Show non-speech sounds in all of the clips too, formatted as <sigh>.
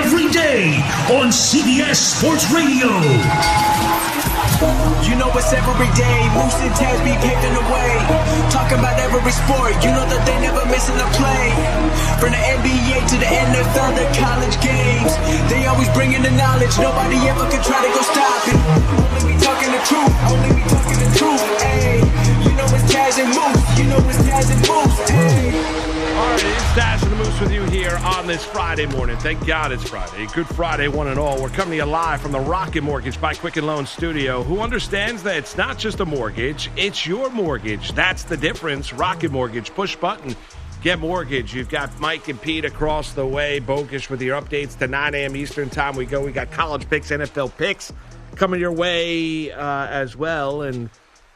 every day on CBS Sports Radio. You know it's every day. Moose and Taz be paving the way. Talking about every sport. You know that they never missing a play. From the NBA to the NFL, the college games. They always bringing the knowledge. Nobody ever can try to go stop it. Only be talking the truth. Only be talking the truth. This Friday morning. Thank God it's Friday. Good Friday, one and all. We're coming to you live from the Rocket Mortgage by Quicken Loan Studio, who understands that it's not just a mortgage, it's your mortgage. That's the difference. Rocket Mortgage, push button, get mortgage. You've got Mike and Pete across the way, bogus with your updates to 9 a.m. Eastern time. We go. We got college picks, NFL picks coming your way uh, as well. And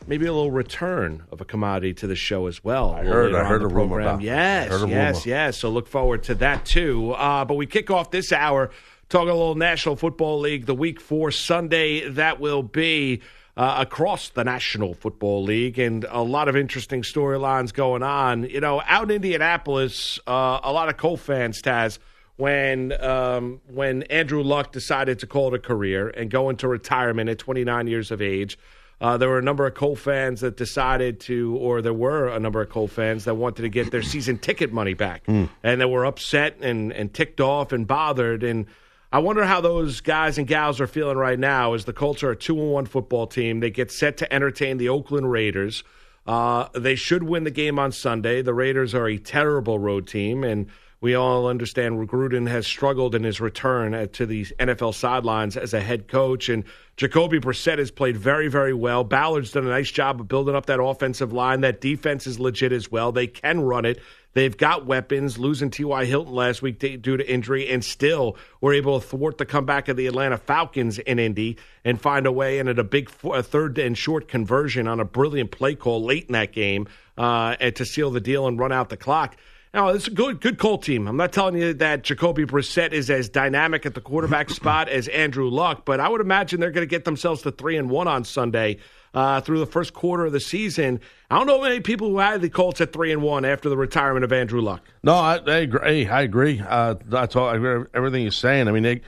maybe a little return of a commodity to the show as well. I heard. I heard a rumor about- Yes, I heard a yes, rumor. yes. So look forward to that too. Uh, but we kick off this hour talking a little National Football League, the Week Four Sunday that will be. Uh, across the National Football League, and a lot of interesting storylines going on. You know, out in Indianapolis, uh, a lot of Colt fans, Taz, when um, when Andrew Luck decided to call it a career and go into retirement at 29 years of age. Uh, there were a number of Colt fans that decided to, or there were a number of Colt fans that wanted to get their season ticket money back, and they were upset and, and ticked off and bothered. And I wonder how those guys and gals are feeling right now. As the Colts are a two and one football team, they get set to entertain the Oakland Raiders. Uh, they should win the game on Sunday. The Raiders are a terrible road team, and we all understand Gruden has struggled in his return to the NFL sidelines as a head coach. And Jacoby Brissett has played very, very well. Ballard's done a nice job of building up that offensive line. That defense is legit as well. They can run it. They've got weapons. Losing T.Y. Hilton last week due to injury, and still were able to thwart the comeback of the Atlanta Falcons in Indy and find a way in at a big a third and short conversion on a brilliant play call late in that game uh, to seal the deal and run out the clock. Now, it's a good, good Colt team. I'm not telling you that Jacoby Brissett is as dynamic at the quarterback <clears throat> spot as Andrew Luck, but I would imagine they're going to get themselves to three and one on Sunday uh, through the first quarter of the season. I don't know many people who had the Colts at three and one after the retirement of Andrew Luck. No, I, I agree. I agree. Uh, that's all. Agree everything you're saying. I mean, they,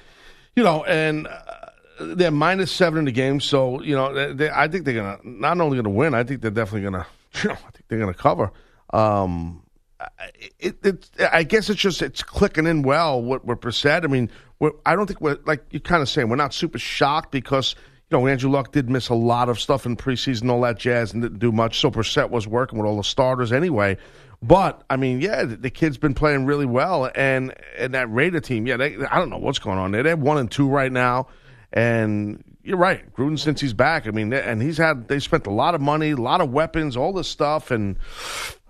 you know, and uh, they're minus seven in the game, so you know, they, they, I think they're gonna not only gonna win. I think they're definitely gonna, <laughs> you know, I think they're gonna cover. Um, it, it, I guess it's just it's clicking in well with, with Brissett. I mean, I don't think we're like you're kind of saying we're not super shocked because you know Andrew Luck did miss a lot of stuff in preseason, all that jazz, and didn't do much. So Brissett was working with all the starters anyway. But I mean, yeah, the, the kid's been playing really well, and and that Raider team, yeah, they, I don't know what's going on there. They're one and two right now, and you're right, Gruden since he's back. I mean, they- and he's had they spent a lot of money, a lot of weapons, all this stuff, and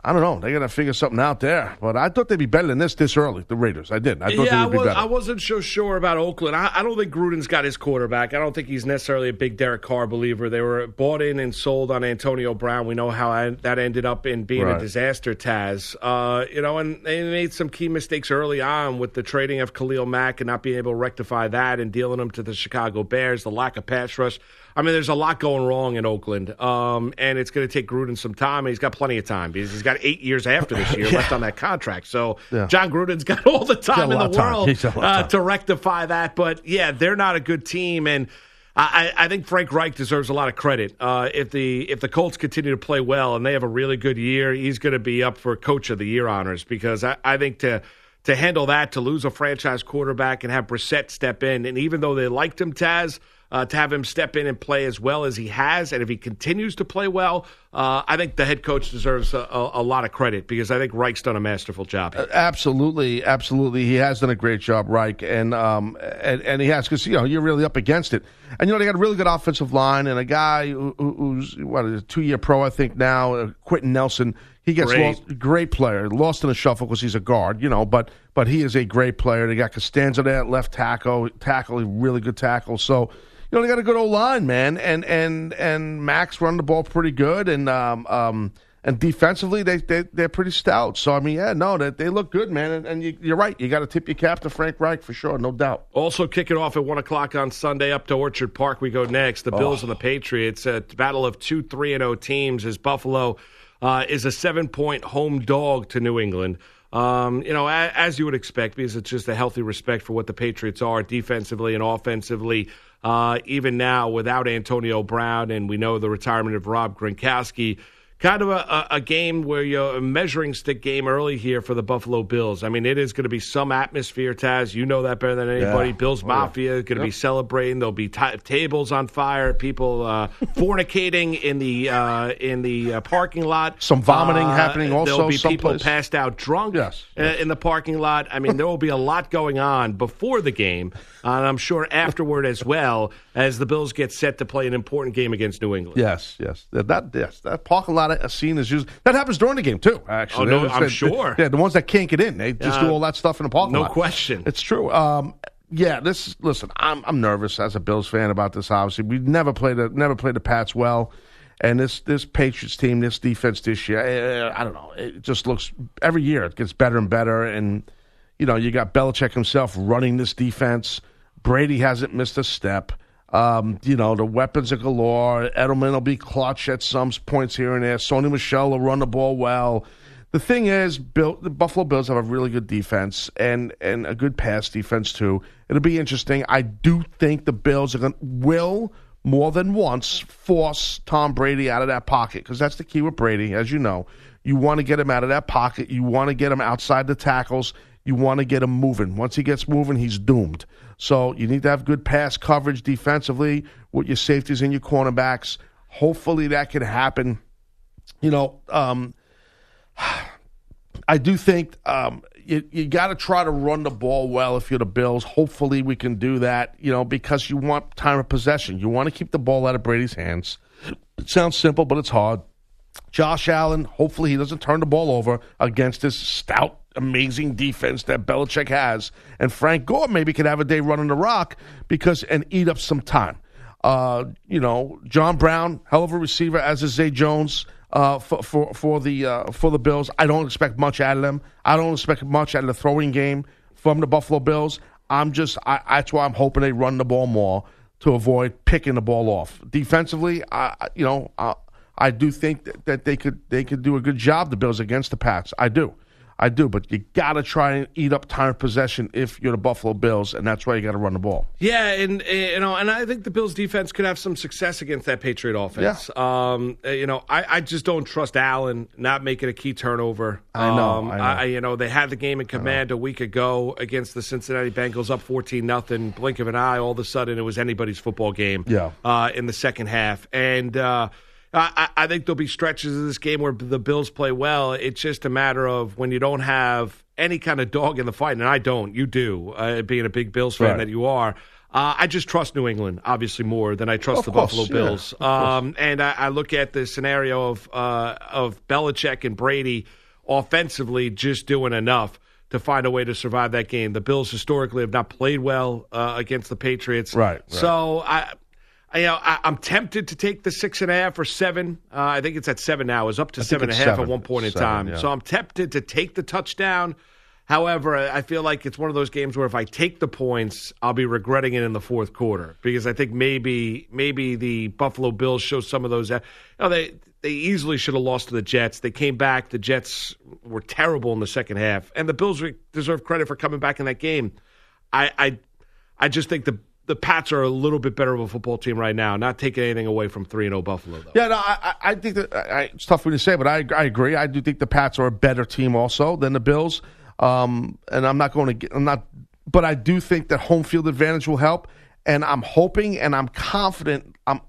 I don't know. They got to figure something out there. But I thought they'd be better than this this early. The Raiders, I did. I thought yeah, I, they would be was. I wasn't so sure about Oakland. I, I don't think Gruden's got his quarterback. I don't think he's necessarily a big Derek Carr believer. They were bought in and sold on Antonio Brown. We know how I, that ended up in being a disaster, Taz. Uh, you know, and they made some key mistakes early on with the trading of Khalil Mack and not being able to rectify that and dealing him to the Chicago Bears, the lack of pass rush. I mean, there's a lot going wrong in Oakland, um, and it's going to take Gruden some time. And he's got plenty of time because he's got eight years after this year <laughs> left on that contract. So Yeah. Jon Gruden's got all the time in the time. world He's got a lot of uh, to rectify that. But yeah, they're not a good team, and I, I think Frank Reich deserves a lot of credit. Uh, if the if the Colts continue to play well and they have a really good year, he's going to be up for Coach of the Year honors because I, I think to to handle that, to lose a franchise quarterback and have Brissett step in, and even though they liked him, Taz, uh, to have him step in and play as well as he has, and if he continues to play well, uh, I think the head coach deserves a, a, a, lot of credit because I think Reich's done a masterful job. Uh, absolutely, absolutely, he has done a great job, Reich, and um, and, and he has because you know you're really up against it, and you know they got a really good offensive line and a guy who, who's what a two year pro, I think now, uh, Quenton Nelson. He gets great. lost. Great player, lost in a shuffle because he's a guard, you know. But but he is a great player. They got Castonzo there, left tackle, tackle, really good tackle. So you know they got a good old line, man, and and and Max run the ball pretty good, and um um and defensively they they they're pretty stout. So I mean, yeah, no, they they look good, man, and, and you, are right. You got to tip your cap to Frank Reich for sure, no doubt. Also, kick it off at one o'clock on Sunday up to Orchard Park. We go next. The Bills oh. and the Patriots. A battle of two three and zero oh teams. As Buffalo uh, is a seven point home dog to New England. Um, you know, as, as, you would expect, because it's just a healthy respect for what the Patriots are defensively and offensively. Uh, even now, without Antonio Brown, and we know the retirement of Rob Gronkowski, kind of a, a, game where you're a measuring stick game early here for the Buffalo Bills. I mean, it is going to be some atmosphere, Taz. You know that better than anybody. Yeah. Bills oh, Mafia is going to yep. be celebrating. There'll be t- tables on fire, people uh, <laughs> fornicating in the uh, in the uh, parking lot. Some vomiting uh, happening also. There'll be someplace. people passed out drunk yes. Uh, in the parking lot. I mean, there will be a lot going on before the game, and I'm sure afterward as well as the Bills get set to play an important game against New England. Yes, yes, that, that yes, that parking lot scene is used. That happens during the game too. Actually, oh, no, I'm sure. yeah, the ones that can't get in, they just uh, do all that stuff in the parking no lot. No question, it's true. Um, yeah, this. Listen, I'm I'm nervous as a Bills fan about this. Obviously, we never played the never played the Pats well. And this this Patriots team, this defense this year, I, eh, I don't know. It just looks every year it gets better and better. And you know, you got Belichick himself running this defense. Brady hasn't missed a step. Um, you know, the weapons are galore. Edelman will be clutch at some points here and there. Sony Michel will run the ball well. The thing is, Bill, the Buffalo Bills have a really good defense and, and a good pass defense, too. It'll be interesting. I do think the Bills are going will more than once force Tom Brady out of that pocket because that's the key with Brady, as you know. You want to get him out of that pocket. You want to get him outside the tackles. You want to get him moving. Once he gets moving, he's doomed. So you need to have good pass coverage defensively with your safeties and your cornerbacks. Hopefully that can happen. You know, um, <sighs> I do think um, you, you got to try to run the ball well if you're the Bills. Hopefully we can do that, you know, because you want time of possession. You want to keep the ball out of Brady's hands. It sounds simple, but it's hard. Josh Allen, hopefully he doesn't turn the ball over against this stout amazing defense that Belichick has. And Frank Gore maybe could have a day running the rock because and eat up some time. Uh, you know, John Brown, hell of a receiver, as is Zay Jones uh, for, for for the uh, for the Bills. I don't expect much out of them. I don't expect much out of the throwing game from the Buffalo Bills. I'm just I, that's why I'm hoping they run the ball more to avoid picking the ball off. Defensively, I you know I, I do think that, that they could they could do a good job the Bills against the Pats. I do. I do, but you got to try and eat up time of possession if you're the Buffalo Bills, and that's why you got to run the ball. Yeah, and you know, and I think the Bills' defense could have some success against that Patriot offense. Yeah. Um, you know, I, I, just don't trust Allen not making a key turnover. I know. Um, I know. I, you know, they had the game in command a week ago against the Cincinnati Bengals, up fourteen nothing. Blink of an eye, all of a sudden it was anybody's football game. Yeah. Uh, in the second half, and. Uh, I, I, think there'll be stretches of this game where the Bills play well. It's just a matter of when you don't have any kind of dog in the fight, and I don't. You do, uh, being a big Bills fan right. that you are. Uh, I just trust New England, obviously, more than I trust of the course, Buffalo yeah, Bills. Um, and I, I, look at the scenario of uh, of Belichick and Brady offensively just doing enough to find a way to survive that game. The Bills historically have not played well uh, against the Patriots. Right. right. So I you know, I, am tempted to take the six and a half or seven. Uh, I think it's at seven now. It was up to seven and a half seven. at one point in time. Yeah. So I'm tempted to take the touchdown. However, I feel like it's one of those games where if I take the points, I'll be regretting it in the fourth quarter because I think maybe maybe the Buffalo Bills show some of those. You know, they they easily should have lost to the Jets. They came back. The Jets were terrible in the second half, and the Bills deserve credit for coming back in that game. I I, I just think the the Pats are a little bit better of a football team right now. Not taking anything away from three and zero Buffalo though. Yeah, no, I, I- I think that I, it's tough for me to say, but I, I agree. I do think the Pats are a better team also than the Bills. Um, and I'm not going to get, I'm not, but I do think that home field advantage will help. And I'm hoping and I'm confident. I'm,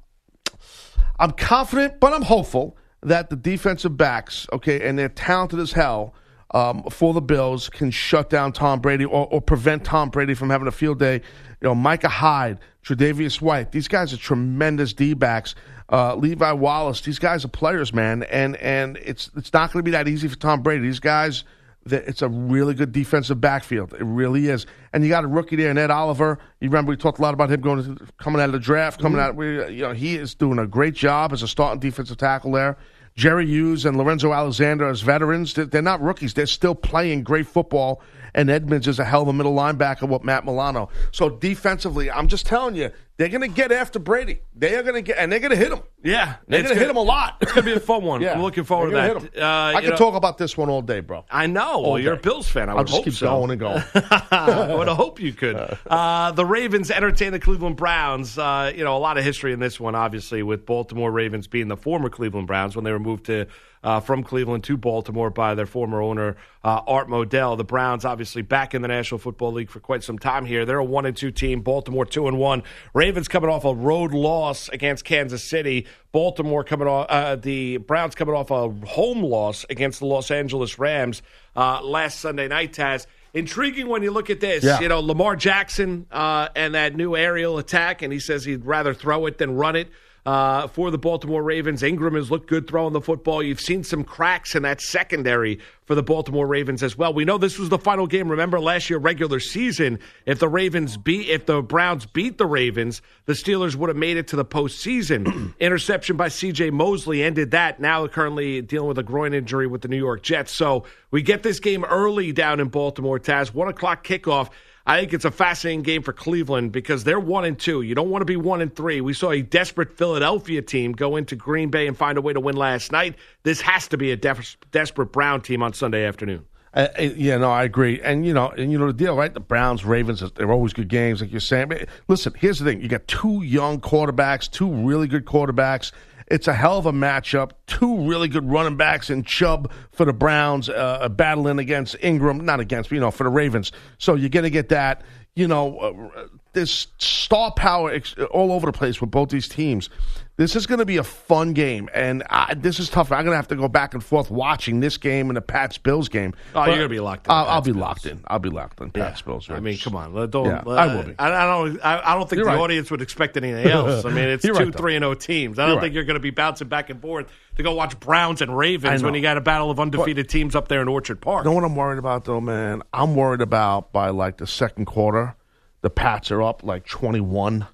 I'm confident, but I'm hopeful that the defensive backs, okay, and they're talented as hell. Um, for the Bills can shut down Tom Brady or, or prevent Tom Brady from having a field day. You know, Micah Hyde, Tre'Davious White, these guys are tremendous D backs. Uh, Levi Wallace, these guys are players, man, and and it's it's not going to be that easy for Tom Brady. These guys, that it's a really good defensive backfield. It really is. And you got a rookie there, Ed Oliver. You remember we talked a lot about him going to, coming out of the draft, coming out. You know, he is doing a great job as a starting defensive tackle there. Jerry Hughes and Lorenzo Alexander as veterans. They're not rookies. They're still playing great football. And Edmunds is a hell of a middle linebacker with Matt Milano. So defensively, I'm just telling you, they're going to get after Brady. They are going to get, and they're going to hit him. Yeah, They're going to hit him a lot. It's going to be a fun one. <laughs> I'm looking forward to that. gonna hit 'em. Uh, I could know- talk about this one all day, bro. I know. All Well, you're a. Bills fan. I I'll just hope keep so. going and going. <laughs> I would hope you could. Uh, the Ravens entertain the Cleveland Browns. Uh, you know, a lot of history in this one, obviously, with Baltimore Ravens being the former Cleveland Browns when they were moved to uh, from Cleveland to Baltimore by their former owner uh, Art Modell. The Browns, obviously, back in the National Football League for quite some time here. They're a one and two team. Baltimore two and one. Ravens coming off a road loss against Kansas City. Baltimore coming off uh, the Browns coming off a home loss against the Los Angeles Rams uh, last Sunday night. Taz. Intriguing when you look at this. Yeah. You know, Lamar Jackson uh, and that new aerial attack, and he says he'd rather throw it than run it. Uh, for the Baltimore Ravens, Ingram has looked good throwing the football. You've seen some cracks in that secondary for the Baltimore Ravens as well. We know this was the final game. Remember last year, regular season, if the Ravens beat, if the Browns beat the Ravens, the Steelers would have made it to the postseason. <clears throat> Interception by C.J. Mosley ended that. Now currently dealing with a groin injury with the New York Jets. So we get this game early down in Baltimore. Taz, one o'clock kickoff. I think it's a fascinating game for Cleveland because they're one and two. You don't want to be one and three. We saw a desperate Philadelphia team go into Green Bay and find a way to win last night. This has to be a def- desperate Brown team on Sunday afternoon. Uh, uh, yeah, no, I agree. And you know, and you know the deal, right? The Browns, Ravens, they're always good games, like you're saying. But listen, here's the thing: you got two young quarterbacks, two really good quarterbacks. It's a hell of a matchup. Two really good running backs in Chubb for the Browns, uh, battling against Ingram, not against, but, you know, for the Ravens. So you're going to get that. You know, uh, there's star power ex- all over the place with both these teams. This is going to be a fun game, and I, this is tough. I'm going to have to go back and forth watching this game and the Pats Bills game. Oh, you're gonna be locked in, I'll, I'll be locked in. I'll be locked in. Pats Bills. I mean, come on, don't. Yeah, uh, I will be. I, I don't. I, I don't think You're the right. audience would expect anything <laughs> else. I mean, it's two, right, three, and O teams. I don't You're think you're going to be bouncing back and forth to go watch Browns and Ravens when you got a battle of undefeated teams up there in Orchard Park. You know what I'm worried about though, man? I'm worried about by like the second quarter, the Pats are up like 21.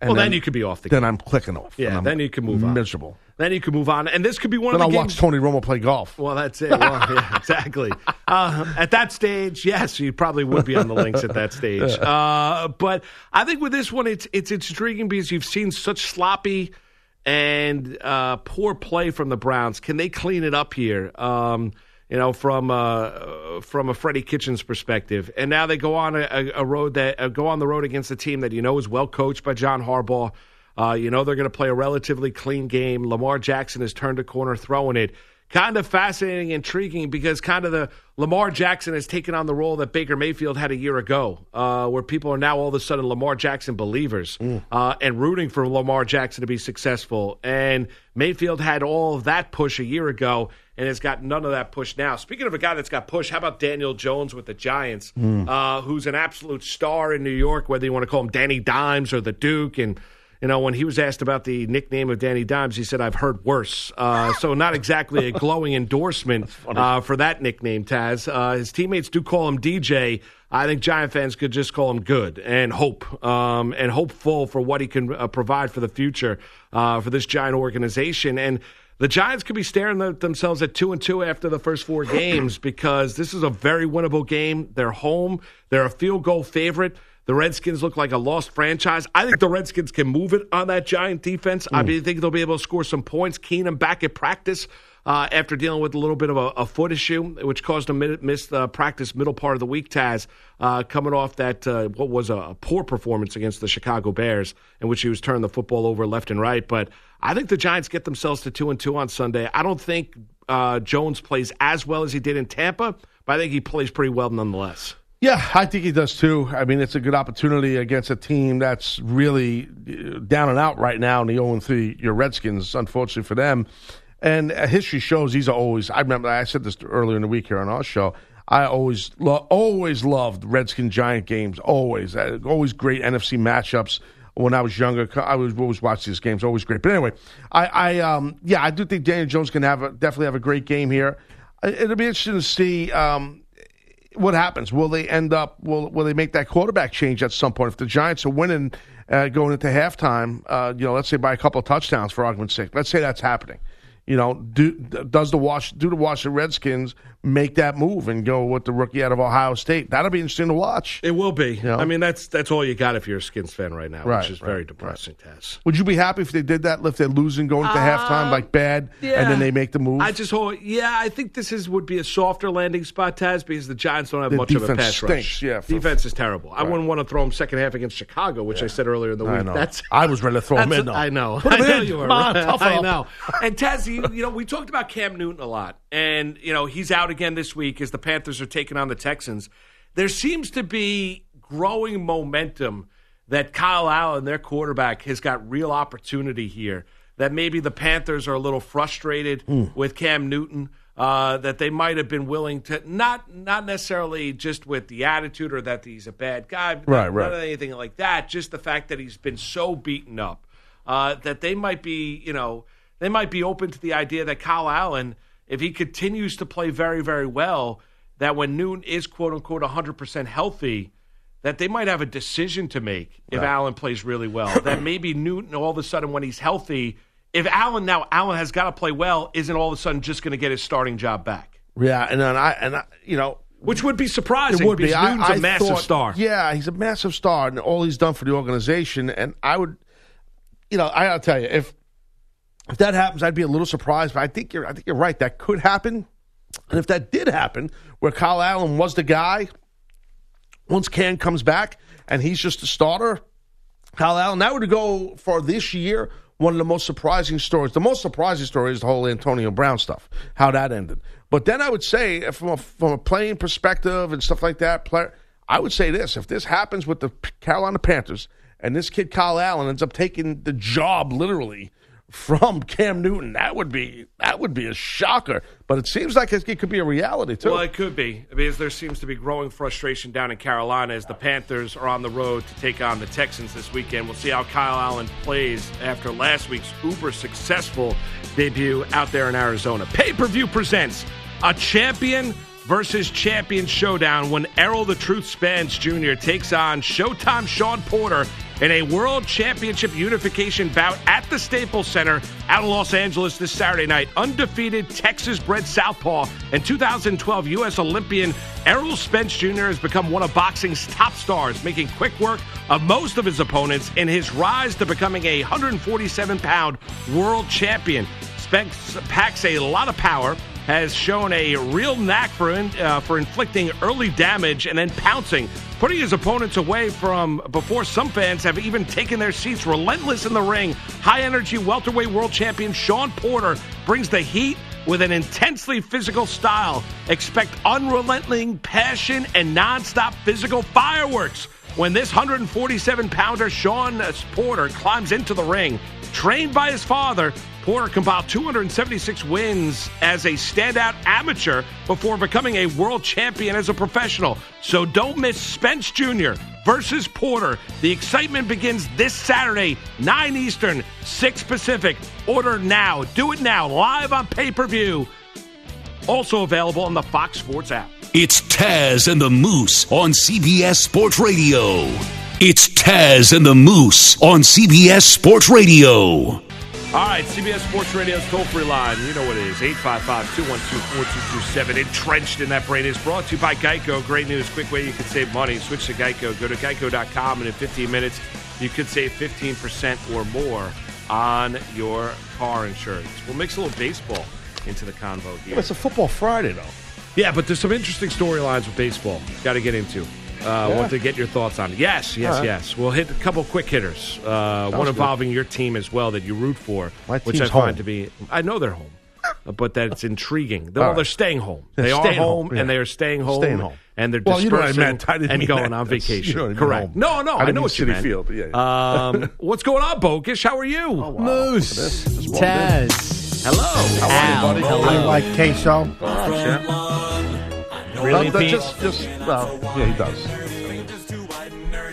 Well, then, you could be off the. then I'm clicking off. Yeah, then you can move on. Miserable. Then you can move on, and this could be one Then of I'll the watch. Tony Romo play golf. Well, that's it. Well, <laughs> yeah, exactly. Uh, at that stage, yes, you probably would be on the links at that stage. <laughs> Uh, but I think with this one, it's it's intriguing because you've seen such sloppy and uh, poor play from the Browns. Can they clean it up here? Um, you know, from uh, from a Freddie Kitchens perspective, and now they go on a, a, road that uh, go on the road against a team that you know is well coached by John Harbaugh. Uh, you know they're going to play a relatively clean game. Lamar Jackson has turned a corner throwing it. Kind of fascinating, intriguing because kind of the Lamar Jackson has taken on the role that Baker Mayfield had a year ago, uh, where people are now all of a sudden Lamar Jackson believers uh, and rooting for Lamar Jackson to be successful. And Mayfield had all of that push a year ago and has got none of that push now. Speaking of a guy that's got push, how about Daniel Jones with the Giants, uh, who's an absolute star in New York, whether you want to call him Danny Dimes or the Duke and you know, when he was asked about the nickname of Danny Dimes, he said, I've heard worse. Uh, so, not exactly a glowing <laughs> endorsement uh, for that nickname, Taz. Uh, his teammates do call him DJ. I think Giant fans could just call him good and hope um, and hopeful for what he can uh, provide for the future uh, for this Giant organization. And the Giants could be staring th- themselves at two and two after the first four games <clears throat> because this is a very winnable game. They're home. They're a field goal favorite. The Redskins look like a lost franchise. I think the Redskins can move it on that Giant defense. I hmm. I think they'll be able to score some points. Keenum back at practice. Uh, after dealing with a little bit of a, a foot issue, which caused him to miss the practice middle part of the week. Taz uh, coming off that uh, what was a, poor performance against the Chicago Bears, in which he was turning the football over left and right. But I think the Giants get themselves to two and two on Sunday. I don't think uh, Jones plays as well as he did in Tampa, but I think he plays pretty well nonetheless. Yeah, I think he does too. I mean, it's a good opportunity against a team that's really uh, down and out right now in the 0 3, your Redskins, unfortunately for them. And history shows these are always, I remember, I said this earlier in the week here on our show. I always, lo- always loved Redskin Giant games. Always, uh, always great NFC matchups. When I was younger, I was always watching these games. Always great. But anyway, I, I um, yeah, I do think Daniel Jones can have a, definitely have a great game here. It'll be interesting to see. Um, what happens? Will they end up? Will Will they make that quarterback change at some point? If the Giants are winning uh, going into halftime, uh, you know, let's say by a couple of touchdowns for argument's sake, let's say that's happening you know, do does the wash do the Washington Redskins make that move and go with the rookie out of Ohio State? That'll be interesting to watch. It will be. You know? I mean, that's that's all you got if you're a Skins fan right now, right, which is right, very depressing. Right. Tess, would you be happy if they did that? If they're losing going into uh, halftime like bad, yeah. and then they make the move? I just hold. Yeah, I think this is would be a softer landing spot, Taz, because the Giants don't have the much of a pass stinks, rush. Yeah, for, defense is terrible. I wouldn't want to throw them second half against Chicago, which yeah. I said earlier in the week. I know. That's I was ready to throw them in. Though. I know. Put <laughs> I know in. you were. Come on, tough I know. And Taz, you, you know, we talked about Cam Newton a lot, and you know he's out again this week as the Panthers are taking on the Texans. There seems to be growing momentum that Kyle Allen, their quarterback, has got real opportunity here. That maybe the Panthers are a little frustrated mm. with Cam Newton. Uh, that they might have been willing to not not necessarily just with the attitude or that he's a bad guy, right, not, right, not anything like that. Just the fact that he's been so beaten up uh, that they might be, you know, they might be open to the idea that Kyle Allen, if he continues to play very, very well, that when Newton is quote unquote 100% healthy, that they might have a decision to make if right. Allen plays really well. that <coughs> maybe Newton, all of a sudden, when he's healthy, if Allen now Allen has got to play well, isn't all of a sudden just going to get his starting job back? Yeah, and then I and I, you know, which would be surprising. It would be. Newton's I, I a massive thought, star. Yeah, he's a massive star, and all he's done for the organization. And I would, you know, I gotta tell you, if if that happens, I'd be a little surprised. But I think you're, I think you're right. That could happen. And if that did happen, where Kyle Allen was the guy, once Cam comes back and he's just a starter, Kyle Allen, that would go for this year one of the most surprising stories. The most surprising story is the whole Antonio Brown stuff, how that ended. But then I would say, from a, from a playing perspective and stuff like that, player, I would say this: if this happens with the Carolina Panthers and this kid Kyle Allen ends up taking the job literally from Cam Newton. That would be that would be a shocker. But it seems like it, could be a reality too. Well, it could be because there seems to be growing frustration down in Carolina as the Panthers are on the road to take on the Texans this weekend. We'll see how Kyle Allen plays after last week's uber successful debut out there in Arizona. Pay per view presents a champion versus champion showdown when Errol the Truth Spence Jr. takes on Showtime Shawn Porter in a World Championship unification bout at the Staples Center out in Los Angeles this Saturday night. Undefeated Texas bred Southpaw and 2012 U.S. Olympian Errol Spence Jr. has become one of boxing's top stars, making quick work of most of his opponents in his rise to becoming a 147 pound world champion. Spence packs a lot of power has shown a real knack for, in, uh, for inflicting early damage and then pouncing, putting his opponents away from before some fans have even taken their seats. Relentless in the ring, high energy welterweight world champion Shawn Porter brings the heat with an intensely physical style. Expect unrelenting passion and nonstop physical fireworks when this 147 pounder Shawn Porter climbs into the ring. Trained by his father, Porter compiled 276 wins as a standout amateur before becoming a world champion as a professional. So don't miss Spence Jr. versus Porter. The excitement begins this Saturday, 9 Eastern, 6 Pacific. Order now. Do it now, live on pay per view. Also available on the Fox Sports app. It's Taz and the Moose on CBS Sports Radio. It's Taz and the Moose on CBS Sports Radio. All right, CBS Sports Radio's toll free line. You know what it is 855 212 4227. Entrenched in that brain is brought to you by Geico. Great news, quick way you can save money. Switch to Geico. Go to geico.com, and in 15 minutes, you could save 15% or more on your car insurance. We'll mix a little baseball into the convo here. It's a football Friday, though. Yeah, but there's some interesting storylines with baseball. Got to get into. Uh, Want to get your thoughts on it? Yes, yes, All right. yes. We'll hit a couple quick hitters. Uh, one good. involving your team as well that you root for, My which I team's find home. to be. I know they're home, uh, but that it's intriguing. They're, All well, they're staying home. They're They are home, home, yeah. and they are staying home. Staying home. and they're Well, you know what I meant. I didn't and mean going that. on vacation. you know what I mean, Correct. No, no, I I, know mean what you meant. Field, yeah, yeah. Um, <laughs> what's going on, Bokish? How are you? Moose, Just walked in. Taz, Hello. Al, buddy? hello. I like queso. Really, No, Pete? just, just, well, yeah, he does.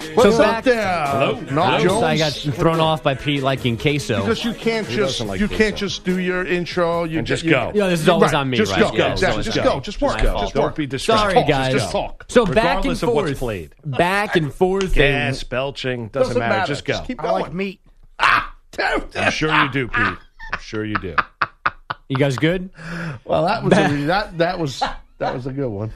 So What's back- up there? Hello? No, I, Jones. I got thrown off by Pete liking queso. Because you can't He just like you this, can't just do your intro. You And just you- go. Yeah, this is always Right, on me, Just right? go. Yeah, exactly. Just go. go. Just work. It's my fault. Just Don't work. be distracted. Sorry, Talk. guys. Just talk. So back and Regardless of what's forth, played. back and forth. Gas, belching, doesn't, Doesn't matter. matter. Just go. Just keep I like meat. Ah, I'm sure you do, Pete. I'm sure you do. You guys good? Well, that was a, <laughs> that that was that was a good one.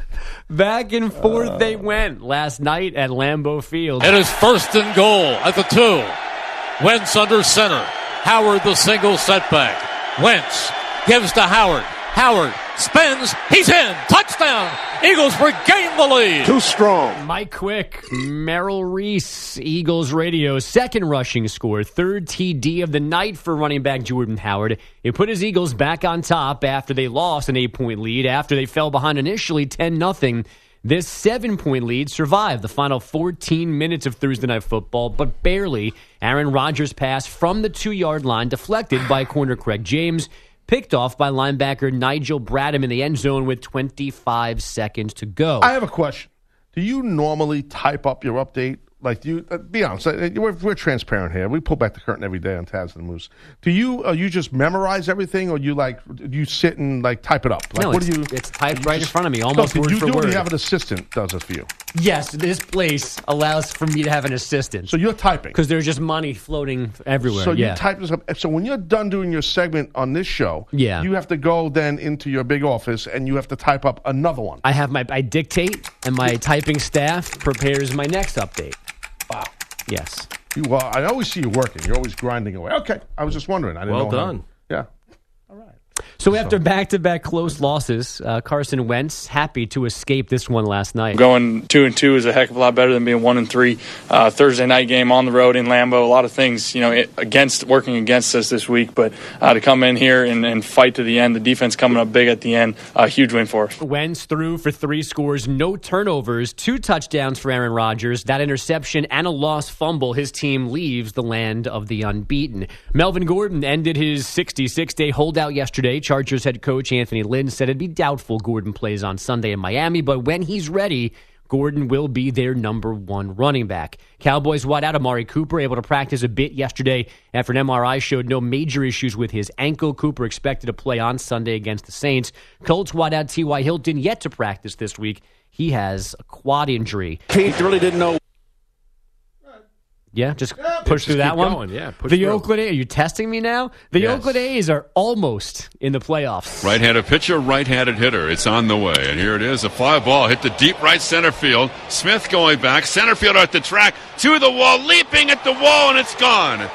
Back and forth they uh, went last night at Lambeau Field. It is first and goal at the two. Wentz under center. Howard the single setback. Wentz gives to Howard. Howard spins. He's in. Touchdown. Eagles regain the lead. Too strong. Mike Quick, Merrill Reese, Eagles radio, second rushing score, third TD of the night for running back Jordan Howard. It put his Eagles back on top after they lost an eight point lead, after they fell behind initially 10 0. This seven point lead survived the final 14 minutes of Thursday Night Football, but barely. Aaron Rodgers' pass from the two yard line, deflected by corner Craig James picked off by linebacker Nigel Bradham in the end zone with 25 seconds to go. I have a question. Do you normally type up your update? Like, do you uh, be honest? uh, We're, we're transparent here. We pull back the curtain every day on Taz and the Moose. Do you uh, you just memorize everything, or you like do you sit and like type it up? Like, No, what it's- do you? it's typed you right in front of me, almost No, word you for do, word. You have an assistant does it for you. Yes, this place allows for me to have an assistant So you're typing. because there's just money floating everywhere. So yeah. you type this up. So when you're done doing your segment on this show, Yeah. you have to go then into your big office and you have to type up another one. I have my I dictate, and my typing staff prepares my next update. Wow. Yes. You, well, I always see you working. You're always grinding away. Okay, I was just wondering. I didn't Well know how- done. yeah. So after back-to-back close losses, uh, Carson Wentz happy to escape this one last night. Going two and two is a heck of a lot better than being one and three. Uh, Thursday night game on the road in Lambeau. A lot of things, you know, it, against working against us this week, but uh, to come in here and, and fight to the end, the defense coming up big at the end, a huge win for us. Wentz threw for three scores, no turnovers, two touchdowns for Aaron Rodgers, that interception, and a lost fumble. His team leaves the land of the unbeaten. Melvin Gordon ended his 66 day holdout yesterday. Chargers head coach Anthony Lynn said it'd be doubtful Gordon plays on Sunday in Miami, but when he's ready, Gordon will be their number one running back. Cowboys wideout Amari Cooper, able to practice a bit yesterday after an MRI showed no major issues with his ankle. Cooper expected to play on Sunday against the Saints. Colts wide out T.Y. Hilton yet to practice this week. He has a quad injury. Pete really didn't know. Yeah, just push through that one. going, yeah, push the through. Oakland A's, are you testing me now? The Yes. Oakland A's are almost in the playoffs. Right-handed pitcher, right-handed hitter. It's on the way, and here it is. A fly ball hit the deep right center field. Smith going back. Center fielder at the track to the wall, leaping at the wall, and it's gone.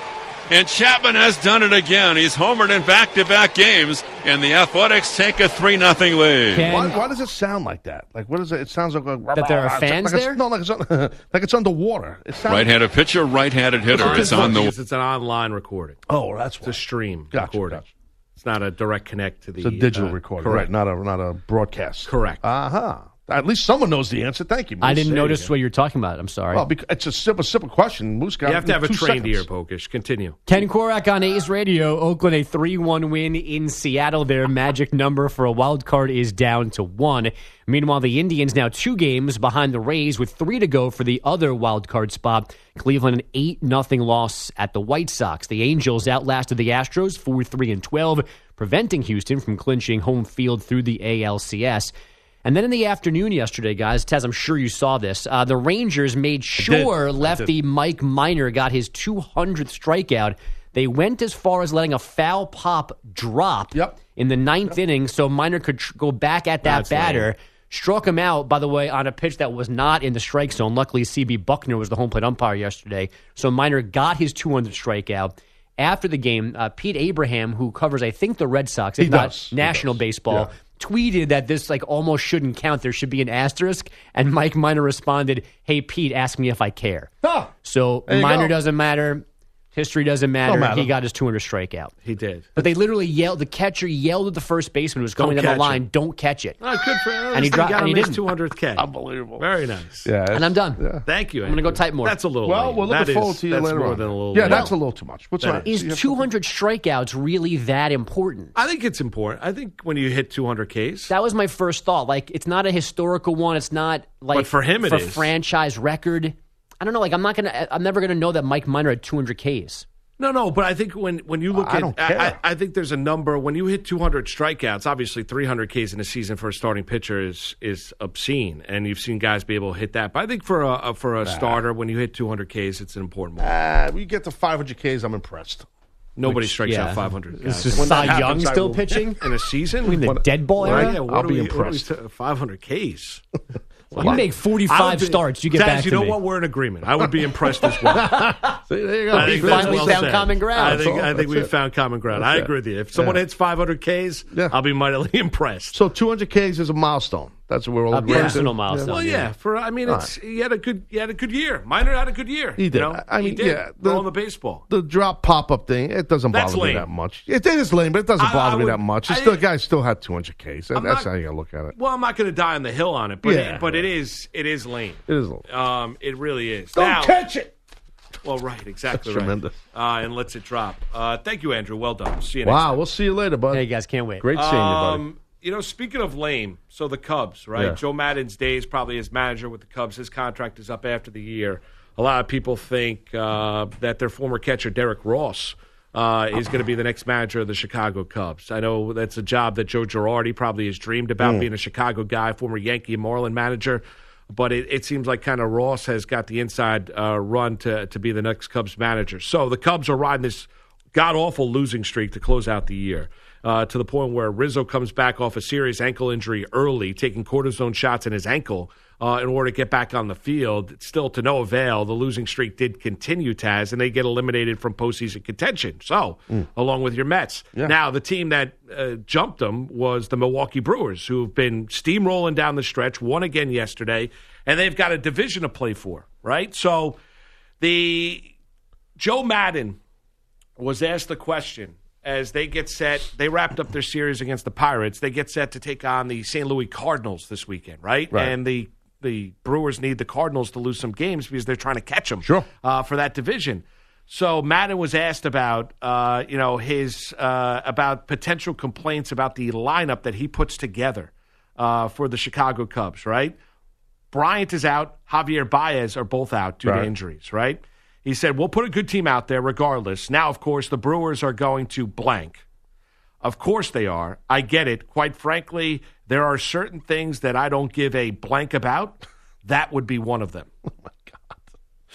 And Chapman has done it again. He's homered in back-to-back games, and the Athletics take a three nothing lead. Can- Why, why does it sound like that? Like what is it? It sounds like, like That there are fans like there? No, like it's un- <laughs> like it's underwater. It sounds. Right-handed pitcher, right-handed hitter. It's on the it's an online recording. Oh, that's It's a stream Gotcha, recording. gotcha. It's not a direct connect to the. It's a digital uh, recording, Correct. right? Not a not a broadcast. Correct. Uh huh. At least someone knows the answer. Thank you. Moose. I didn't There you notice go. what you're talking about. I'm sorry. Well, because it's a simple, simple question. Moose got You have to have a two trained seconds. ear, Pokish. Continue. Ken Korach on A's Radio. Oakland a 3 1 win in Seattle. Their magic number for a wild card is down to one. Meanwhile, the Indians now two games behind the Rays with three to go for the other wild card spot. Cleveland an 8 0 loss at the White Sox. The Angels outlasted the Astros 4 3 and 12, preventing Houston from clinching home field through the ALCS. And then in the afternoon yesterday, guys, Tez, I'm sure you saw this. Uh, the Rangers made sure lefty Mike Minor got his 200th strikeout. They went as far as letting a foul pop drop Yep. in the ninth inning so Minor could tr- go back at that That's batter. lame. Struck him out, by the way, on a pitch that was not in the strike zone. Luckily, CB Bucknor was the home plate umpire yesterday. So Minor got his 200th strikeout. after the game, uh, Pete Abraham, who covers, I think, the Red Sox, if He not does. National baseball, Yeah. Tweeted that this like almost shouldn't count. There should be an asterisk. And Mike Minor responded, "Hey Pete, ask me if I care." Oh, So Minor go. doesn't matter. History doesn't matter. matter. He got his 200 strikeout. He did. But they literally yelled. The catcher yelled at the first baseman who was coming down the line, it. "Don't catch it." Oh, good for And he he dropped- got and he him his didn't. 200th K. Unbelievable. Very nice. Yeah, And I'm done. Thank you. I'm gonna go type more. That's a little. Well, lame. we're looking That forward is- to you that's later more on. than a little. yeah, lame. that's a little too much. What's That that? Is 200 strikeouts really that important? I think it's important. I think when you hit 200 Ks, That was my first thought. Like, it's not a historical one. It's not like But for him it for is. franchise record. I don't know. Like, I'm not gonna. I'm never gonna know that Mike Minor had 200 Ks. No, no, but I think when, when you look I at, don't I, care. I, I think there's a number when you hit 200 strikeouts. Obviously, 300 Ks in a season for a starting pitcher is is obscene, and you've seen guys be able to hit that. But I think for a, a for a starter, when you hit 200 Ks, it's an important moment. Uh, we get to 500 Ks. I'm impressed. Nobody strikes yeah. out 500 Is guys this When that Cy Young I still will- pitching? in a season. In the What- dead ball Well, era? yeah, I'll be we- we impressed. t- 500 Ks. You make 45 be- starts. You get Taz, back you to know me. what? We're in agreement. I would be impressed as well. <laughs> See, there you go. I think We finally well found said. common ground. I think, I think we That's it. found common ground. I That's it. agree with you. If someone Yeah. hits 500 Ks, Yeah. I'll be mightily <laughs> impressed. So 200 Ks is a milestone. That's what we're all A agreeing to. personal milestone. Well, yeah. For I mean, it's he had a good he had a good year. Minor had a good year. He did. You know? I mean, he did. yeah, the- throwing the baseball. The drop pop up thing, it doesn't That's bother lame. me that much. It, it is lame, but it doesn't I- bother I me that much. It's I- still, the guy still had 200 Ks. I'm That's not- how you got to look at it. Well, I'm not going to die on the hill on it, but Yeah. it, but it is it is lame. It is. a little- Um, it really is. Don't now, catch it. well, right, exactly That's right. tremendous. Uh, and lets it drop. Uh, thank you, Andrew. Well done. See you next Wow, time. we'll see you later, bud. Hey, guys, can't wait. Great seeing you, buddy. You know, speaking of lame, so the Cubs, right? Yeah. Joe Maddon's days probably as manager with the Cubs. His contract is up after the year. A lot of people think uh, that their former catcher Derek Ross uh, is going to be the next manager of the Chicago Cubs. I know that's a job that Joe Girardi probably has dreamed about being a Chicago guy, former Yankee and Marlin manager. But it, it seems like kind of Ross has got the inside uh, run to to be the next Cubs manager. So the Cubs are riding this god awful losing streak to close out the year. Uh, to the point where Rizzo comes back off a serious ankle injury early, taking cortisone shots in his ankle uh, in order to get back on the field. Still to no avail. The losing streak did continue, Taz, and they get eliminated from postseason contention. So, along with your Mets. Now, the team that uh, jumped them was the Milwaukee Brewers, who've been steamrolling down the stretch, won again yesterday, and they've got a division to play for, right? So, the Joe Maddon was asked the question as they get set. They wrapped up their series against the Pirates. They get set to take on the St. Louis Cardinals this weekend, right? Right. And the the Brewers need the Cardinals to lose some games because they're trying to catch them Sure. uh, for that division. So Maddon was asked about, uh, you know, his uh, about potential complaints about the lineup that he puts together uh, for the Chicago Cubs, right? Bryant is out. Javier Baez are both out due to injuries, right? He said, We'll put a good team out there regardless. Now, of course, the Brewers are going to blank. Of course they are. I get it. Quite frankly, there are certain things that I don't give a blank about. That would be one of them. <laughs>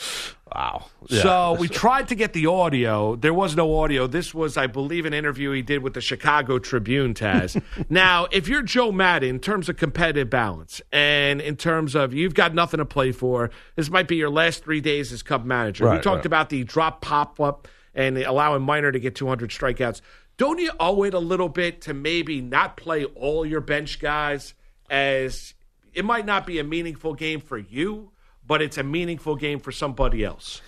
Oh, Wow. So we tried to get the audio. There was no audio. This was, I believe, an interview he did with the Chicago Tribune, Taz. <laughs> now, if you're Joe Maddon, in terms of competitive balance and in terms of you've got nothing to play for, this might be your last three days as Cub manager. we talked right. about the drop pop up and allowing Minor to get 200 strikeouts. Don't you owe it a little bit to maybe not play all your bench guys as it might not be a meaningful game for you, but it's a meaningful game for somebody else?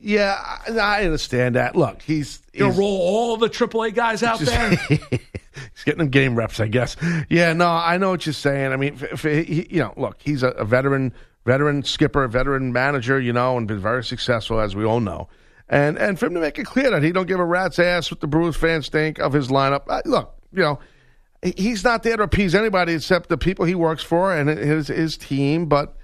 Yeah, I, understand that. Look, he's, You he's roll all the AAA guys out there. <laughs> he's getting them game reps, I guess. Yeah, no, I know what you're saying. I mean, he, you know, look, he's a, a veteran, veteran skipper, veteran manager, you know, and been very successful, as we all know. And and for him to make it clear that he don't give a rat's ass what the Brewers fans think of his lineup. Uh, look, you know, he's not there to appease anybody except the people he works for and his his team. But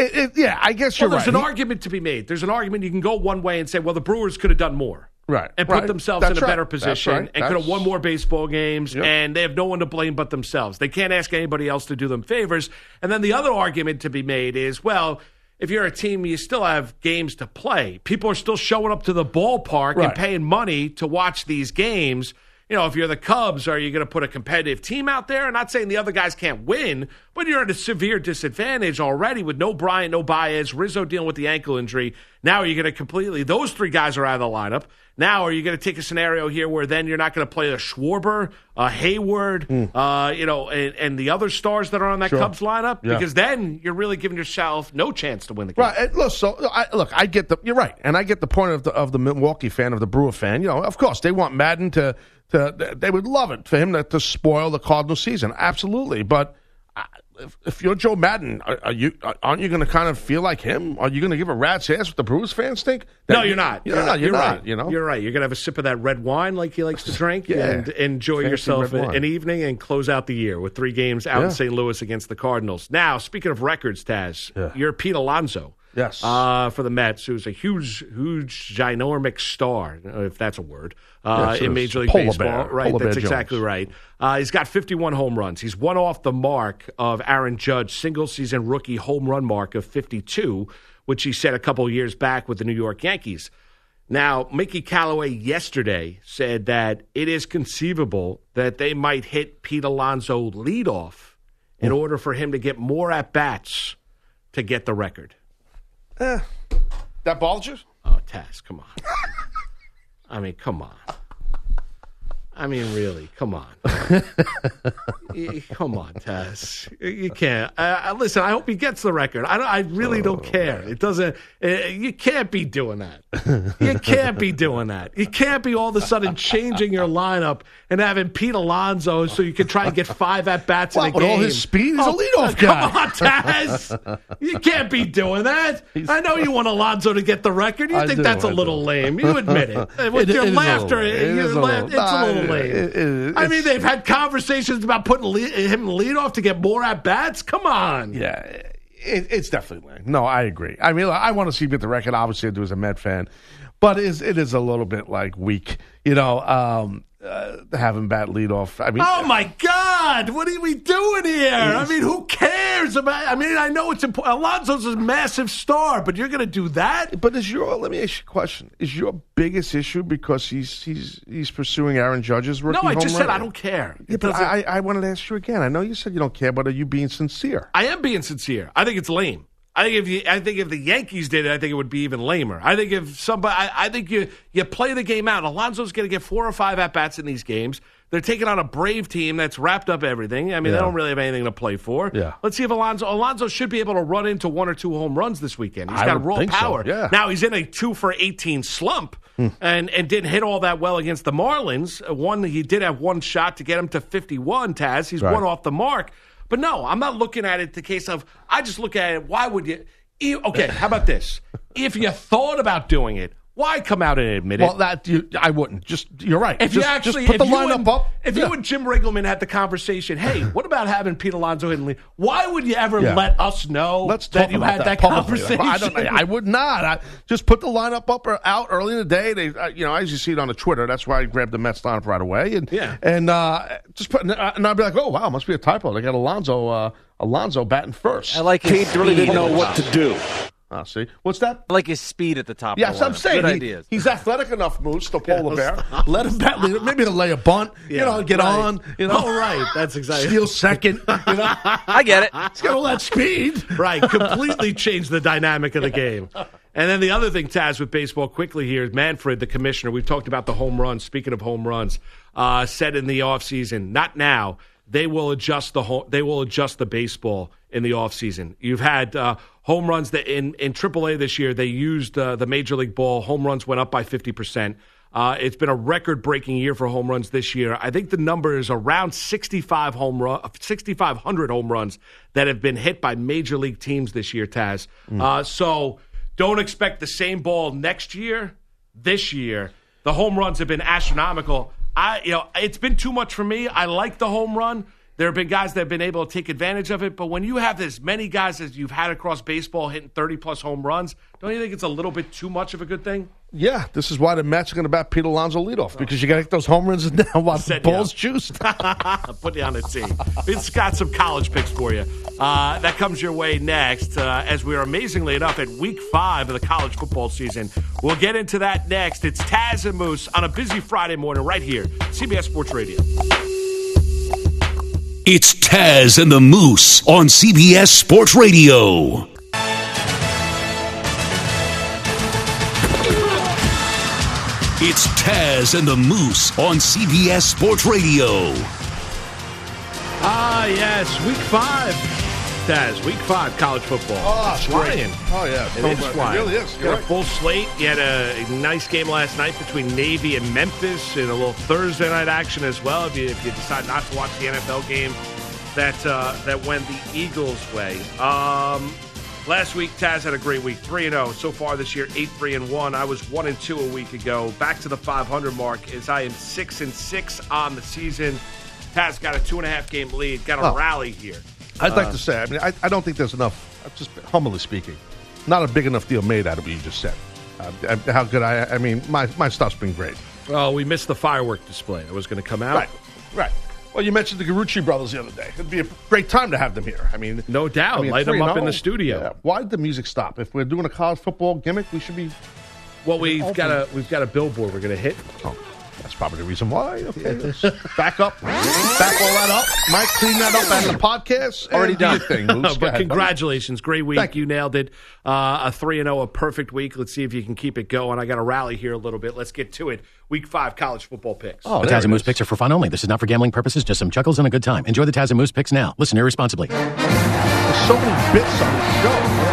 it, it, yeah, I guess Well, you're there's right. an He- argument to be made. There's an argument you can go one way and say, well, the Brewers could have done more. Right, And put right. themselves That's in a right. better position right. and could have won more baseball games, Yep. and they have no one to blame but themselves. They can't ask anybody else to do them favors. And then the other argument to be made is, well, if you're a team, you still have games to play. People are still showing up to the ballpark and paying money to watch these games. You know, if you're the Cubs, are you going to put a competitive team out there? I'm not saying the other guys can't win, but you're at a severe disadvantage already with no Bryant, no Baez, Rizzo dealing with the ankle injury. Now are you going to completely, those three guys are out of the lineup. Now, are you going to take a scenario here where then you're not going to play a Schwarber, a Heyward, uh, you know, and, and the other stars that are on that. Sure. Cubs lineup? Yeah. Because then you're really giving yourself no chance to win the game. Right. and Look, so I, look, I get the. You're right, and I get the point of the of the Milwaukee fan, of the Brewer fan. You know, of course, they want Maddon to. To they would love it for him to, to spoil the Cardinal season. Absolutely, but. Uh, if, if you're Joe Maddon, are, are you aren't you going to kind of feel like him? Are you going to give a rat's ass what the Brewers fans think? No, you're not. You're, You're, not. You're, not. right. You know, you're right. You're gonna have a sip of that red wine like he likes to drink, <laughs> Yeah. and enjoy Fancy yourself wine. an evening and close out the year with three games out in St. Louis against the Cardinals. Now, speaking of records, Taz, Yeah. you're Pete Alonso. Yes. uh, for the Mets, who's a huge, huge, ginormic star, if that's a word, uh, yes, in. Major League Polar Baseball. bear. Right, Polar that's bear exactly Jones. right. Uh, he's got 51 home runs. He's one off the mark of Aaron Judge, single season rookie home run mark of 52, which he set a couple years back with the New York Yankees. Now, Mickey Callaway yesterday said that it is conceivable that they might hit Pete Alonso leadoff in order for him to get more at bats to get the record. Eh. that bothers you? Oh, Taz, come on. <laughs> I mean, come on. I mean, really, come on. <laughs> Come on, Taz. You can't. Uh, uh, listen, I hope he gets the record. I, I really don't care. It doesn't. Uh, you can't be doing that. You can't be doing that. You can't be all of a sudden changing your lineup and having Pete Alonso so you can try and get five at bats in a with game. all his speed, he's a leadoff guy. Come on, Taz. You can't be doing that. I know you want Alonso to get the record. You I think do, that's a I little do. lame. You admit it. <laughs> With It- your it a laughter, little- it you is a laugh- little- it's a little Lame. it- it- I mean, they've had conversations about putting le- him lead off to get more at bats. Come on. Yeah, it, it's definitely lame. No, I agree. I mean, I want to see him get the record. Obviously, I do as a Met fan, but it is, it is a little bit like weak, you know, um, uh, having bat lead off. I mean, Oh my God! What are we doing here? I mean, who cares about? I mean, I know it's important. Alonso's a massive star, but you're going to do that? but is your let me ask you a question? Is your biggest issue because he's he's he's pursuing Aaron Judge's rookie No, I just said I don't care. Yeah, but I, I I wanted to ask you again. I know you said you don't care, but are you being sincere? I am being sincere. I think it's lame. I think if you, I think if the Yankees did it, I think it would be even lamer. I think if somebody, I, I think you you play the game out. Alonso's going to get four or five at bats in these games. They're taking on a brave team that's wrapped up everything. I mean, they don't really have anything to play for. Yeah. Let's see if Alonso Alonso should be able to run into one or two home runs this weekend. He's I got raw think so, power. yeah. Now he's in a two for eighteen slump. Hmm. And, and didn't hit all that well against the Marlins. One he did have one shot to get him to fifty one. Taz he's Right. one off the mark. But no, I'm not looking at it the case of. I just look at it. Why would you? Okay, how about this? <laughs> If you thought about doing it, why come out and admit Well, it? Well, that you, I wouldn't. Just you're right. If just, you actually just put the lineup and, up. if Yeah. you and Jim Riggleman had the conversation, hey, <laughs> what about having Pete Alonso hit and lead? Why would you ever Yeah. let us know Let's that you had that, publicly. conversation? I, don't, I would not. I just put the lineup up or out early in the day. They, uh, you know, as you see it on the Twitter, that's why I grabbed the Mets lineup right away. And Yeah. and uh, just put, and I'd be like, oh wow, must be a typo. They got Alonso, uh, Alonso batting first. I like his Pete really didn't know what to do. Uh, see, what's that? I like his speed at the top. Yes, of the I'm saying Good he- ideas. he's athletic enough, Moose, to pull the bear. Let him bat, maybe to lay a bunt. you know, get right. on. You know, Oh, right. That's exactly steal second. You know, <laughs> I get it. he's got all that speed. Right, completely changed the dynamic of the game. And then the other thing, Taz, with baseball quickly here is Manfred, the commissioner. We've talked about the home runs. Speaking of home runs, uh, said in the offseason, not now. They will adjust the home, they will adjust the baseball in the offseason. You've had uh, home runs that in in AAA this year they used uh, the major league ball. Home runs went up by fifty percent. Uh, it's been a record-breaking year for home runs this year. I think the number is around 65 home run, 6,500 home runs that have been hit by major league teams this year. Taz, uh, so don't expect the same ball next year. This year, the home runs have been astronomical. I, you know, it's been too much for me. I like the home run. There have been guys that have been able to take advantage of it, but when you have as many guys as you've had across baseball hitting 30 plus home runs, don't you think it's a little bit too much of a good thing? Yeah, this is why the Mets are going to bat Pete Alonso leadoff because you got to get those home runs now <laughs> while the ball's juiced. <laughs> Put you on the tee. It's got some college picks for you. Uh, that comes your way next, uh, as we are amazingly enough at week five of the college football season. We'll get into that next. It's Taz and Moose on a busy Friday morning right here, CBS Sports Radio. It's Taz and the Moose on CBS Sports Radio. It's Taz and the Moose on CBS Sports Radio. Ah, yes, week five. Taz, week five college football. Oh, it's it's flying. Oh, yeah. It is it flying. really is. You got a full slate. You had a, a nice game last night between Navy and Memphis, and a little Thursday night action as well. If you, if you decide not to watch the NFL game, that uh, that went the Eagles' way. Um, last week, Taz had a great week, three and zero so far this year, eight three and one. I was one and two a week ago. Back to the 500 mark as I am six and six on the season. Taz got a two and a half game lead. Got a Oh. rally here. I'd like Uh, to say, I mean, I, I don't think there's enough, just humbly speaking, not a big enough deal made out of what you just said. Uh, how good I, I mean, my, my stuff's been great. Oh, we missed the firework display that was going to come out. Right, right. Well, you mentioned the Grucci brothers the other day. It'd be a great time to have them here. I mean, No doubt. I mean, Light them up in oh. the studio. Yeah. Why did the music stop? If we're doing a college football gimmick, we should be. Well, we've Open. got a we've got a billboard we're going to hit. Oh, that's probably the reason why. Okay, let's back up, back all that up. Mike, clean that up as a podcast. and Already do done. Thing, <laughs> Moose. Go but ahead, buddy. congratulations, great week. Thank you nailed it. Uh, a three and zero, a perfect week. Let's see if you can keep it going. I got to rally here a little bit. Let's get to it. Week five college football picks. Oh, The there Taz and Moose picks are for fun only. This is not for gambling purposes, just some chuckles and a good time. Enjoy the Taz and Moose picks now. Listen irresponsibly. There's so many bits on the show.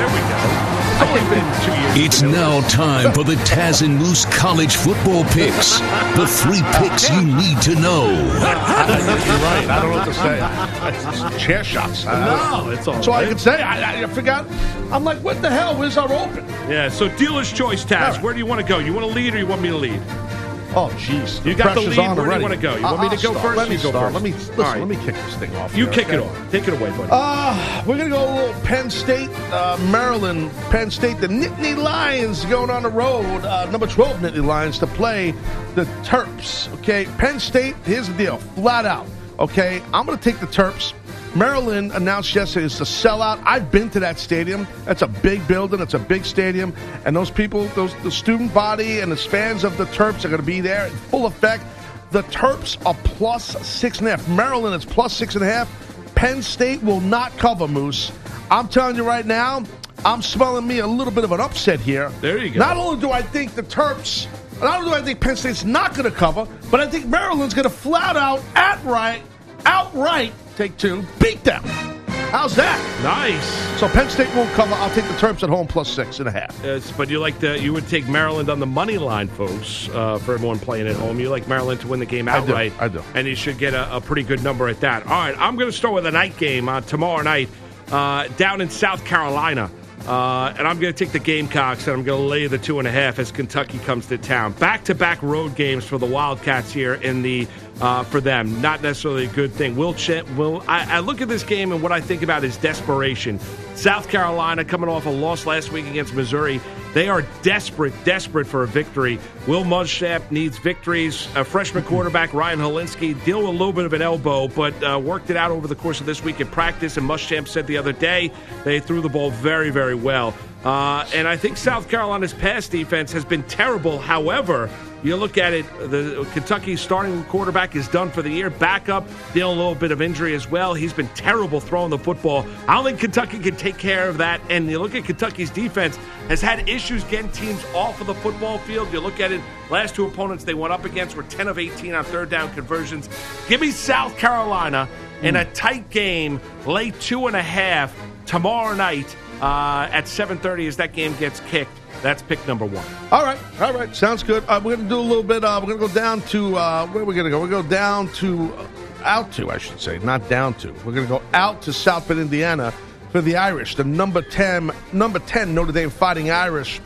There we go. It's only been two years. It's now time for the Taz and Moose College Football Picks. The three picks you need to know. You're right. I don't know what to say. It's chair shots. No, it's all That's all I right. can say. I, I, I forgot. I'm like, what the hell? Where's our open? Yeah. So dealer's choice, Taz. All right. Where do you want to go? You want to lead or you want me to lead? Oh, jeez. You got the lead. Where do you wanna go? You want me to I'll go start. first? Let me go start. first. Let me listen. Right. Let me kick this thing off. You here, kick it off. Take it away, buddy. Uh, we're going to go a little Penn State, uh, Maryland, Penn State. The Nittany Lions going on the road, uh, number 12 Nittany Lions, to play the Terps. Okay, Penn State, here's the deal flat out. Okay, I'm going to take the Terps. Maryland announced yesterday it's a sellout. I've been to that stadium. That's a big building. It's a big stadium, and those people, those the student body and the fans of the Terps are going to be there in full effect. The Terps are plus six and a half. Maryland is plus six and a half. Penn State will not cover Moose. I'm telling you right now, I'm smelling me a little bit of an upset here. There you go. Not only do I think the Terps, not only do I think Penn State's not going to cover, but I think Maryland's going to flat out, outright, outright take two, beat them. How's that? nice. So Penn State won't cover. I'll take the Terps at home plus six and a half. Yes, but you like the you would take Maryland on the money line, folks. Uh, for everyone playing at home, you like Maryland to win the game do. outright. I do. and you should get a, a pretty good number at that. All right, I'm going to start with a night game uh, tomorrow night uh, down in South Carolina. Uh, and I'm going to take the Gamecocks and I'm going to lay the two and a half as Kentucky comes to town. Back to back road games for the Wildcats here in the uh, for them. Not necessarily a good thing. Will will I, I look at this game and what I think about is desperation. South Carolina coming off a loss last week against Missouri. They are desperate, desperate for a victory. Will Muschamp needs victories. Freshman quarterback Ryan Hilinski deal with a little bit of an elbow, but uh, worked it out over the course of this week in practice. And Muschamp said the other day they threw the ball very, very well. Uh, and I think South Carolina's pass defense has been terrible. However, you look at it, the Kentucky starting quarterback is done for the year. Backup dealing a little bit of injury as well. He's been terrible throwing the football. I don't think Kentucky can take care of that. And you look at Kentucky's defense has had issues getting teams off of the football field. You look at it, last two opponents they went up against were 10 of 18 on third down conversions. Give me South Carolina in a tight game, lay two and a half tomorrow night uh, at 7:30 as that game gets kicked. That's pick number one. All right, all right, sounds good. Uh, we're going to do a little bit. Uh, we're going to go down to uh, where are we going to go? We're going to go down to uh, out to, I should say, not down to. We're going to go out to South Bend, Indiana, for the Irish, the number ten, number ten Notre Dame Fighting Irish,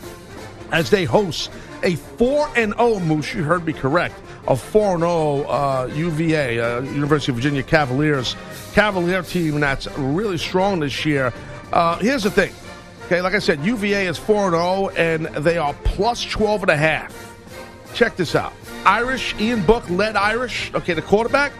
as they host a four and zero Moose. You heard me correct. A four and zero uh, UVA, uh, University of Virginia Cavaliers, Cavalier team that's really strong this year. Uh, here's the thing. Okay, like I said, UVA is 4 0, and they are plus 12 and a half. Check this out. Irish, Ian Book led Irish. Okay, the quarterback.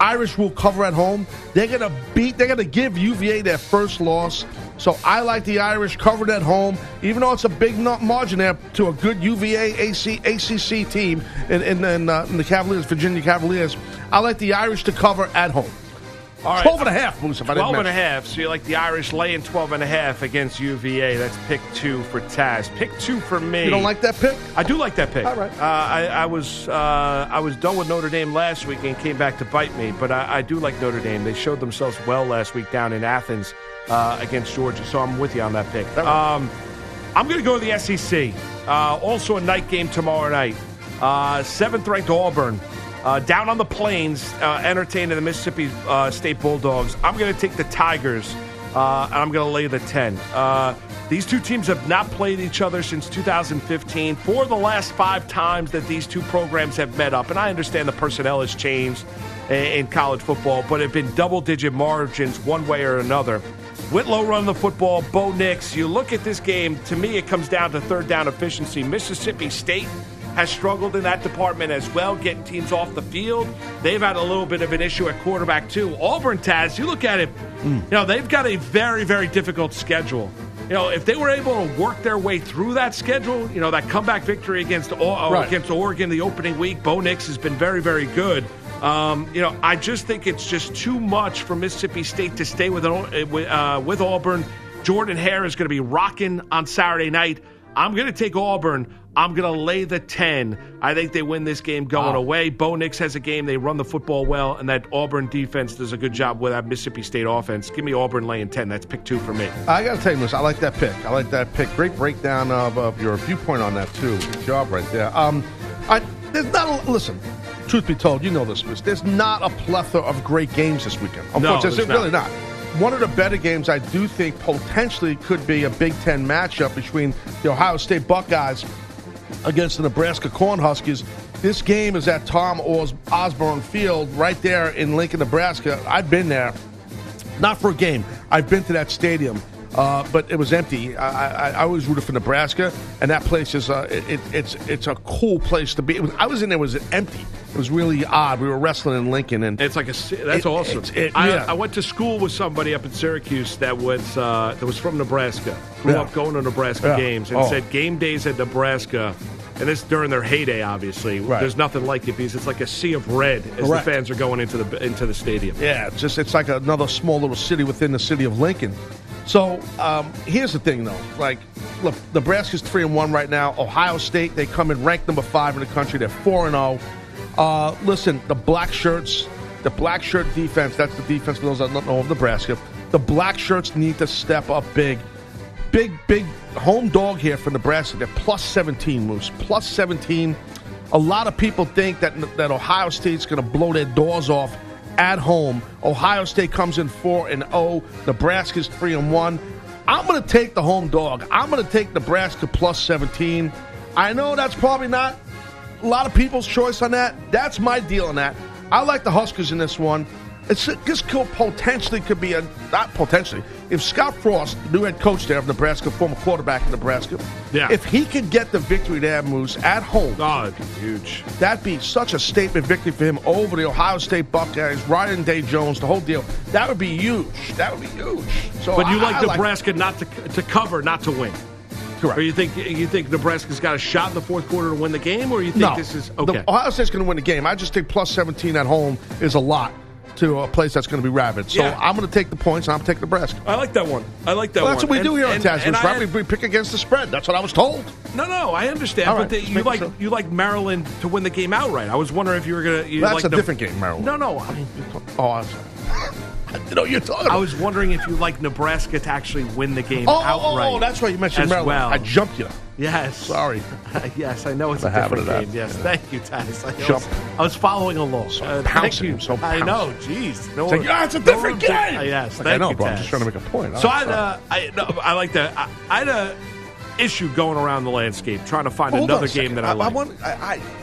Irish will cover at home. They're gonna beat. They're gonna give UVA their first loss. So I like the Irish covered at home, even though it's a big margin there to a good UVA AC, ACC team in, in, in, uh, in the Cavaliers, Virginia Cavaliers. I like the Irish to cover at home. All right. 12 and a half, Moose, if I didn't 12 and a half. So you like the Irish laying 12 and a half against UVA. That's pick two for Taz. Pick two for me. You don't like that pick? I do like that pick. All right. Uh, I, I was uh, I was done with Notre Dame last week and came back to bite me, but I, I do like Notre Dame. They showed themselves well last week down in Athens uh, against Georgia, so I'm with you on that pick. Um, I'm going to go to the SEC. Uh, also a night game tomorrow night. Uh, seventh ranked Auburn. Uh, down on the plains, uh, entertaining the Mississippi uh, State Bulldogs. I'm going to take the Tigers, uh, and I'm going to lay the 10. Uh, these two teams have not played each other since 2015. For the last five times that these two programs have met up, and I understand the personnel has changed in college football, but have been double digit margins one way or another. Whitlow run the football, Bo Nix. You look at this game, to me, it comes down to third down efficiency. Mississippi State has struggled in that department as well, getting teams off the field. They've had a little bit of an issue at quarterback, too. Auburn, Taz, you look at it, you know, they've got a very, very difficult schedule. You know, if they were able to work their way through that schedule, you know, that comeback victory against, uh, Right. against Oregon the opening week, Bo Nix has been very, very good. Um, you know, I just think it's just too much for Mississippi State to stay with uh, with, uh, with Auburn. Jordan Hare is going to be rocking on Saturday night. I'm going to take Auburn. I'm going to lay the 10. I think they win this game going away. Bo Nix has a game. They run the football well, and that Auburn defense does a good job with that Mississippi State offense. Give me Auburn laying 10. That's pick two for me. I got to tell you, Moose, I like that pick. I like that pick. Great breakdown of, of your viewpoint on that too. Good job right there. Um, I there's not a, listen. Truth be told, you know this, Moose. There's not a plethora of great games this weekend. No, Unfortunately, there's there's not. really not. One of the better games I do think potentially could be a Big Ten matchup between the Ohio State Buckeyes against the Nebraska Cornhuskers. This game is at Tom Os- Osborne Field right there in Lincoln, Nebraska. I've been there not for a game. I've been to that stadium, uh, but it was empty. I, I, I always rooted for Nebraska, and that place is uh, it, it, it's it's a cool place to be. It was, I was in there; it was empty. It was really odd. We were wrestling in Lincoln, and It's like a that's It- awesome. it's- it- I, yeah. I went to school with somebody up in Syracuse that was uh, that was from Nebraska. Grew Yeah. up going to Nebraska Yeah. games and Oh. said game days at Nebraska. And this during their heyday, obviously. Right. There's nothing like it because it's like a sea of red as Correct. the fans are going into the into the stadium. Yeah, it's just it's like another small little city within the city of Lincoln. So um, here's the thing, though. Like, look, Nebraska's three and one right now. Ohio State they come in ranked number five in the country. They're four and zero. Uh, listen, the black shirts, the black shirt defense. That's the defense for those that don't know of Nebraska. The black shirts need to step up big. Big, big home dog here for Nebraska. They're plus 17, Moose, Plus 17. A lot of people think that, that Ohio State's going to blow their doors off at home. Ohio State comes in 4 and 0. Nebraska's 3 and 1. I'm going to take the home dog. I'm going to take Nebraska plus 17. I know that's probably not a lot of people's choice on that. That's my deal on that. I like the Huskers in this one. It's this could potentially could be a not potentially. If Scott Frost, new head coach there of Nebraska, former quarterback in Nebraska, Yeah. if he could get the victory there, Moose at home, Oh, it'd be huge. that'd be such a statement victory for him over the Ohio State Buckeyes, Ryan Day Jones, the whole deal. That would be huge. That would be huge. So But you I- like I Nebraska not to to cover, not to win. Correct. Or you think you think Nebraska's got a shot in the fourth quarter to win the game, or you think no, this is The- okay? Ohio State's going to win the game. I just think plus 17 at home is a lot to a place that's going to be rabid. So Yeah. I'm going to take the points, and I'm taking Nebraska. I like that one. I like that Well, that's one. what we And- do here on and- Taz News, I- right? We, we pick against the spread. That's what I was told. No, no, I understand. All but right, the, you like sure. you like Maryland to win the game outright. I was wondering if you were gonna. You That's like a the- different game, Maryland. No, no. I mean, Oh, I'm sorry. <laughs> you know you're talking I about. was wondering if you like Nebraska to actually win the game Oh, oh, oh outright. oh, that's right. You mentioned Maryland. well. I jumped you. Yes. Sorry. <laughs> yes, I know it's a different that. game. Yes, thank you, Taz. I, Jump. was, I was following along. So Uh, thank you. so I know. Jeez. No It's like, yeah, it's a different did- game. Uh, yes, Like, thank I know, you, bro. I'm just trying to make a point. So I, uh, I, no, I like that. I, I had a issue going around the landscape trying to find Hold another game that I, I, like. want. I,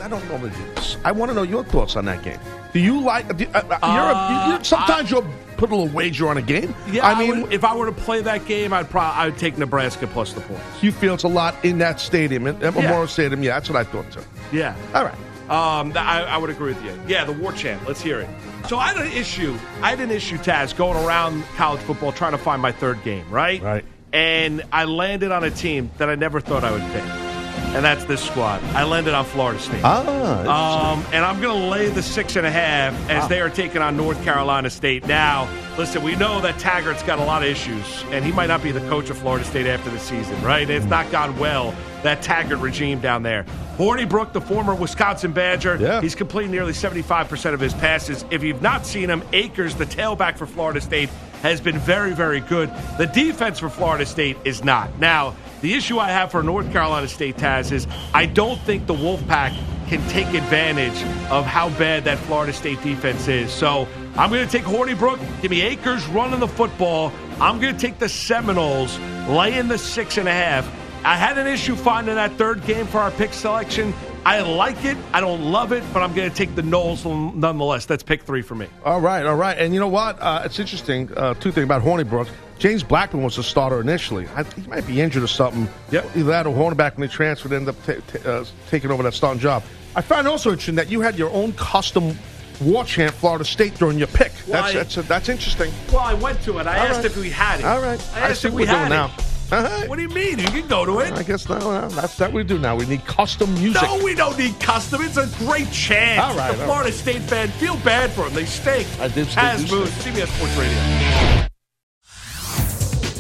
I, I don't normally do this. I want to know your thoughts on that game. Do you like? Do, uh, uh, you're a, you, you, sometimes you're put a little wager on a game. Yeah, I mean, would- if I were to play that game, I'd probably I would take Nebraska plus the points. you feel it's a lot in that stadium, at at Memorial Stadium. Yeah, that's what I thought too. Yeah. All right. Um, I, I would agree with you. Yeah, the war chant. Let's hear it. So I had an issue. I had an issue, Taz, going around college football trying to find my third game, right? Right. And I landed on a team that I never thought I would pick, and that's this squad. I landed on Florida State. Ah, Um, and I'm going to lay the six and a half as they are taking on North Carolina State. Now, listen, we know that Taggart's got a lot of issues, and he might not be the coach of Florida State after the season, right? It's not gone well, that Taggart regime down there. Hornibrook, the former Wisconsin Badger, Yeah. he's completing nearly 75% of his passes. If you've not seen him, Akers, the tailback for Florida State, has been very, very good. The defense for Florida State is not. Now, the issue I have for North Carolina State, Taz, is I don't think the Wolfpack can take advantage of how bad that Florida State defense is. So I'm going to take Hornibrook. Give me Akers running the football. I'm going to take the Seminoles, laying the six and a half. I had an issue finding that third game for our pick selection. I like it. I don't love it, but I'm going to take the 'Noles nonetheless. That's pick three for me. All right, all right. And you know what? Uh, it's interesting. Uh, two things about Hornibrook. James Blackman was the starter initially. I, he might be injured or something. Yep. Either that or Hornback when they transferred ended up ta- ta- uh, taking over that starting job. I find also interesting that you had your own custom war chant Florida State during your pick. Why? That's that's, that's interesting. Well, I went to it. I All asked right. if we had it. All right. I I asked see if what we we're doing had now. it. All right. What do you mean? You can go to it. I guess no, no, that's that we do now. We need custom music. No, we don't need custom. It's a great chant. All right, the all Florida State fan feel bad for them. They stink. I did- Taz CBS Sports Radio.